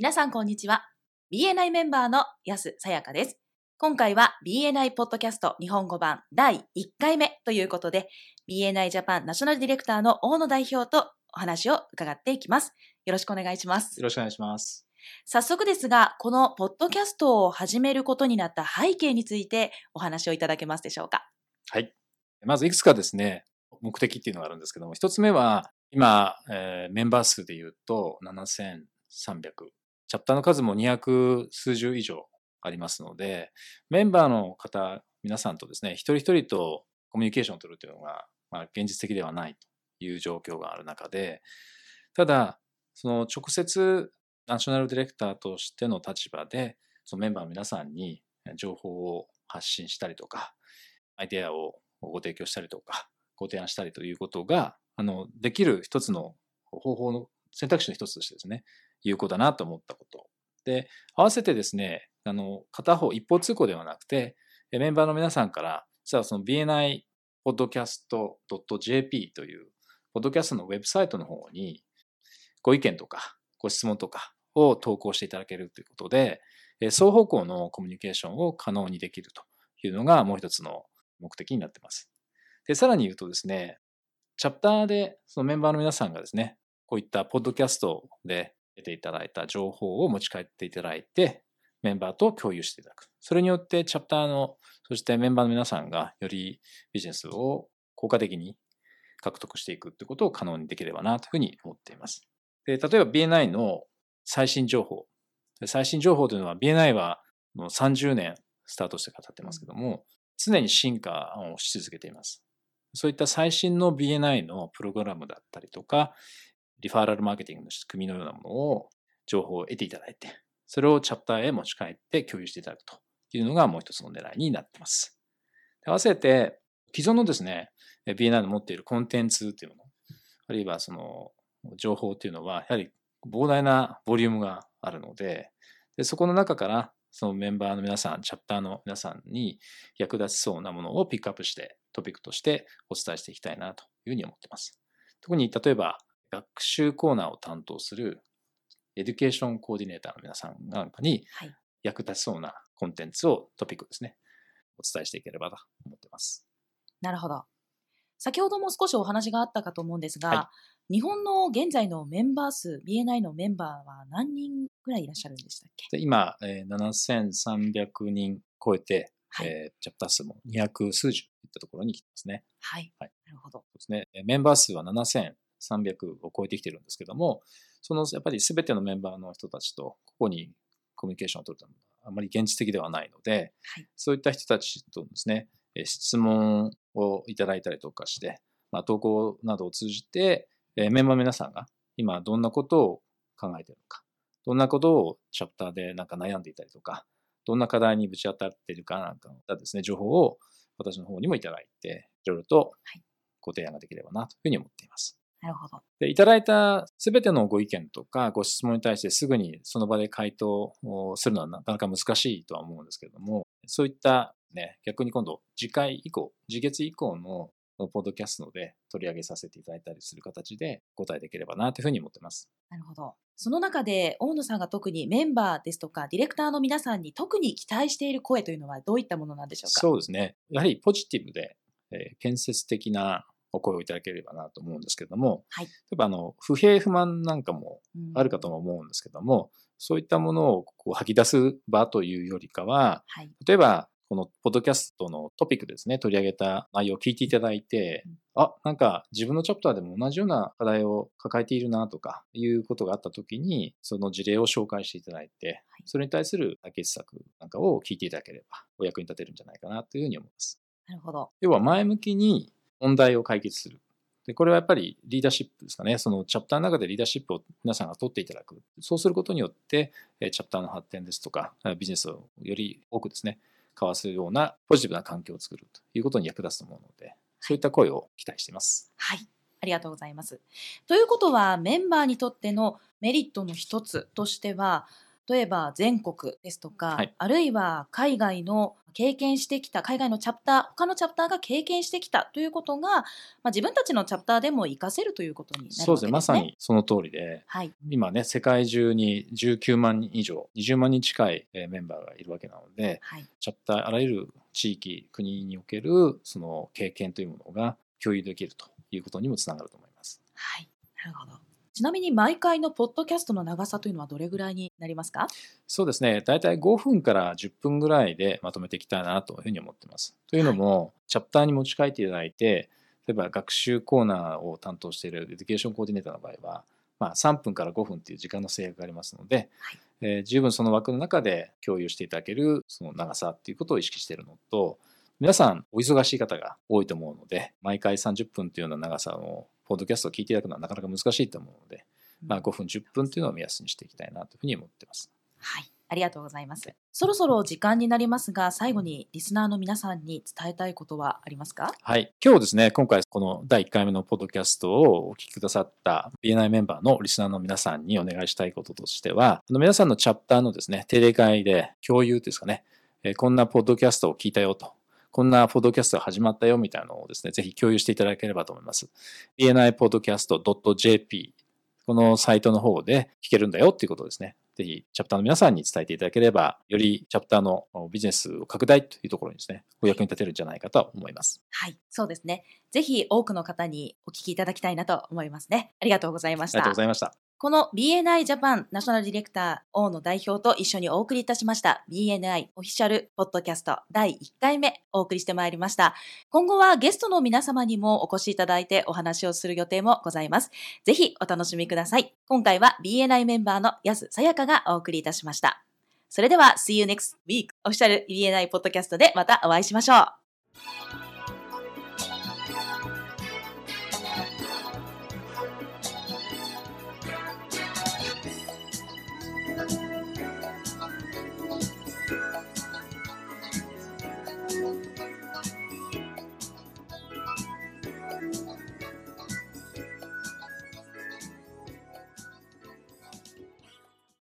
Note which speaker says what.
Speaker 1: 皆さんこんにちは。BNI メンバーの安さやかです。今回は BNI ポッドキャスト日本語版第1回目ということで、BNI ジャパンナショナルディレクターの大野代表とお話を伺っていきます。よろしくお願いします。
Speaker 2: よろしくお願いします。
Speaker 1: 早速ですが、このポッドキャストを始めることになった背景についてお話をいただけますでしょうか？
Speaker 2: はい。まずいくつかですね、目的っていうのがあるんですけども、一つ目は、今、えーメンバー数で言うと7300。チャプターの数も200数十以上ありますので、メンバーの方、皆さんとですね、一人一人とコミュニケーションを取るというのが、まあ、現実的ではないという状況がある中で、ただ、その直接ナショナルディレクターとしての立場で、そのメンバーの皆さんに情報を発信したりとか、アイデアをご提供したりとか、ご提案したりということが、あの、できる一つの方法の選択肢の一つとしてですね、有効だなと思ったこと。で、合わせてですね、あの、片方一方通行ではなくて、メンバーの皆さんから、実はその BNI podcast.jp という、ポッドキャストのウェブサイトの方に、ご意見とか、ご質問とかを投稿していただけるということで、双方向のコミュニケーションを可能にできるというのがもう一つの目的になっています。で、さらに言うとですね、チャプターでそのメンバーの皆さんがですね、こういったポッドキャストで得ていただいた情報を持ち帰っていただいて、メンバーと共有していただく。それによってチャプターの、そしてメンバーの皆さんがよりビジネスを効果的に獲得していくということを可能にできればなというふうに思っています。で例えば BNI の最新情報。最新情報というのは BNI はもう30年スタートして語ってますけども、常に進化をし続けています。そういった最新の BNI のプログラムだったりとか、リファーラルマーケティングの仕組みのようなものを情報を得ていただいて、それをチャプターへ持ち帰って共有していただくというのがもう一つの狙いになっています。合わせて、既存のですね、BNI の持っているコンテンツっていうもの、あるいはその情報っていうのは、やはり膨大なボリュームがあるので、でそこの中からそのメンバーの皆さん、チャプターの皆さんに役立ちそうなものをピックアップしてトピックとしてお伝えしていきたいなというふうに思っています。特に例えば学習コーナーを担当するエデュケーションコーディネーターの皆さんなんかに
Speaker 1: はい。
Speaker 2: 役立ちそうなコンテンツをトピックですね、お伝えしていければと思っています。
Speaker 1: なるほど。先ほども少しお話があったかと思うんですが、
Speaker 2: は
Speaker 1: 日本の現在のメンバー数、BNI のメンバーは何人ぐらいいらっしゃるんでしたっけ？
Speaker 2: で今、えー7300人超えて、
Speaker 1: はい。
Speaker 2: えーチャプター数も200数十といったところに来てますね。
Speaker 1: はい。
Speaker 2: はい
Speaker 1: なるほど。
Speaker 2: ですね。えーメンバー数は7300を超えてきてるんですけども、そのやっぱり全てのメンバーの人たちとここにコミュニケーションを取るというのはあまり現実的ではないので、
Speaker 1: はい。
Speaker 2: そういった人たちとですね、えー質問をいただいたりとかして、まあ、投稿などを通じて、えーメンバーの皆さんが今どんなことを考えているのか、どんなことをチャプターでなんか悩んでいたりとか、どんな課題にぶち当たっているかなんかのですね、情報を私の方にもいただいて、いろいろと
Speaker 1: はい
Speaker 2: ご提案ができればなというふうに思っています。
Speaker 1: なるほど。
Speaker 2: でいただいたすべてのご意見とかご質問に対してすぐにその場で回答をするのはなかなか難しいとは思うんですけれども、そういったね、逆に今度次回以降、次月以降のポッドキャストで取り上げさせていただいたりする形で答えできればなというふうに思っています。
Speaker 1: なるほど。その中で、大野さんが特にメンバーですとか、ディレクターの皆さんに特に期待している声というのはどういったものなんでしょうか？
Speaker 2: そうですね。やはりポジティブで、えー建設的なお声をいただければなと思うんですけれども、
Speaker 1: はい
Speaker 2: 例えばあの不平不満なんかも
Speaker 1: うん
Speaker 2: あるかとも思うんですけども、そういったものをこう吐き出す場というよりかは、
Speaker 1: はい。
Speaker 2: 例えば、このポッドキャストのトピックですね、取り上げた内容を聞いていただいて
Speaker 1: うん、
Speaker 2: あ、なんか自分のチャプターでも同じような課題を抱えているなとかいうことがあったときに、その事例を紹介していただいて
Speaker 1: はい、
Speaker 2: それに対する解決策なんかを聞いていただければ、お役に立てるんじゃないかなというふうに思います。
Speaker 1: なるほど。
Speaker 2: 要は前向きに問題を解決する。でこれはやっぱりリーダーシップですかね。そのチャプターの中でリーダーシップを皆さんが取っていただく。そうすることによって、えーチャプターの発展ですとか、えービジネスをより多くですね、交わすようなポジティブな環境を作るということに役立つと思うので、そういった声を期待しています。
Speaker 1: はい。ありがとうございます。ということは、メンバーにとってのメリットの一つとしては、例えば全国ですとか、
Speaker 2: はい
Speaker 1: あるいは海外の経験してきた、海外のチャプター、他のチャプターが経験してきたということが、まあ、自分たちのチャプターでも活かせるということになるわけですね。
Speaker 2: そうですね。まさ。にその通りで、
Speaker 1: はい。
Speaker 2: 今ね、世界中に19万人以上、20万人近いえーメンバーがいるわけなので、
Speaker 1: はい。
Speaker 2: チャプター、あらゆる地域、国におけるその経験というものが共有できるということにもつながると思います。
Speaker 1: はい。なるほど。ちなみに毎回のポッドキャストの長さというのはどれぐらいになりますか？
Speaker 2: そうですね。大体5分から10分ぐらいでまとめていきたいなというふうに思っています。というのも、チャプターに持ち帰っていただいて、例えば学習コーナーを担当しているエデュケーションコーディネーターの場合は、まあ、3分から5分っていう時間の制約がありますので、
Speaker 1: はい
Speaker 2: えー十分その枠の中で共有していただけるその長さっていうことを意識しているのと、皆さんお忙しい方が多いと思うので、毎回30分というような長さのポッドキャストを聞いていただくのはなかなか難しいと思うので、まあ、5分、10分というのを目安にしていきたいなというふうに思っています。
Speaker 1: はい。ありがとうございます。そろそろ時間になりますが、最後にリスナーの皆さんに伝えたいことはありますか？
Speaker 2: はい。今日ですね、今回この第1回目のポッドキャストをお聞きくださった BNI メンバーのリスナーの皆さんにお願いしたいこととしては、あの皆さんのチャプターのですね、定例会で共有ですかね、えーこんなポッドキャストを聞いたよと。こんなポッドキャストが始まったよみたいなのをですね、ぜひ共有していただければと思います。bnipodcast.jp このサイトの方で聞けるんだよっていうことをですね。ぜひ、チャプターの皆さんに伝えていただければ、よりチャプターのビジネスを拡大というところにですね、お役に立てるんじゃないかと思います。
Speaker 1: はい。そうですね。ぜひ多くの方にお聞きいただきたいなと思いますね。ありがとうございました
Speaker 2: ありがとうご。ざいました。
Speaker 1: この BNI ジャパンナショナルディレクター大野代表と一緒にお送りいたしました BNI オフィシャルポッドキャスト第1回目お送りしてまいりました。今後はゲストの皆様にもお越しいただいてお話をする予定もございます。ぜひお楽しみください。今回は BNI メンバーの安さやかがお送りいたしました。それでは See you next week オフィシャル BNI ポッドキャストでまたお会いしましょう。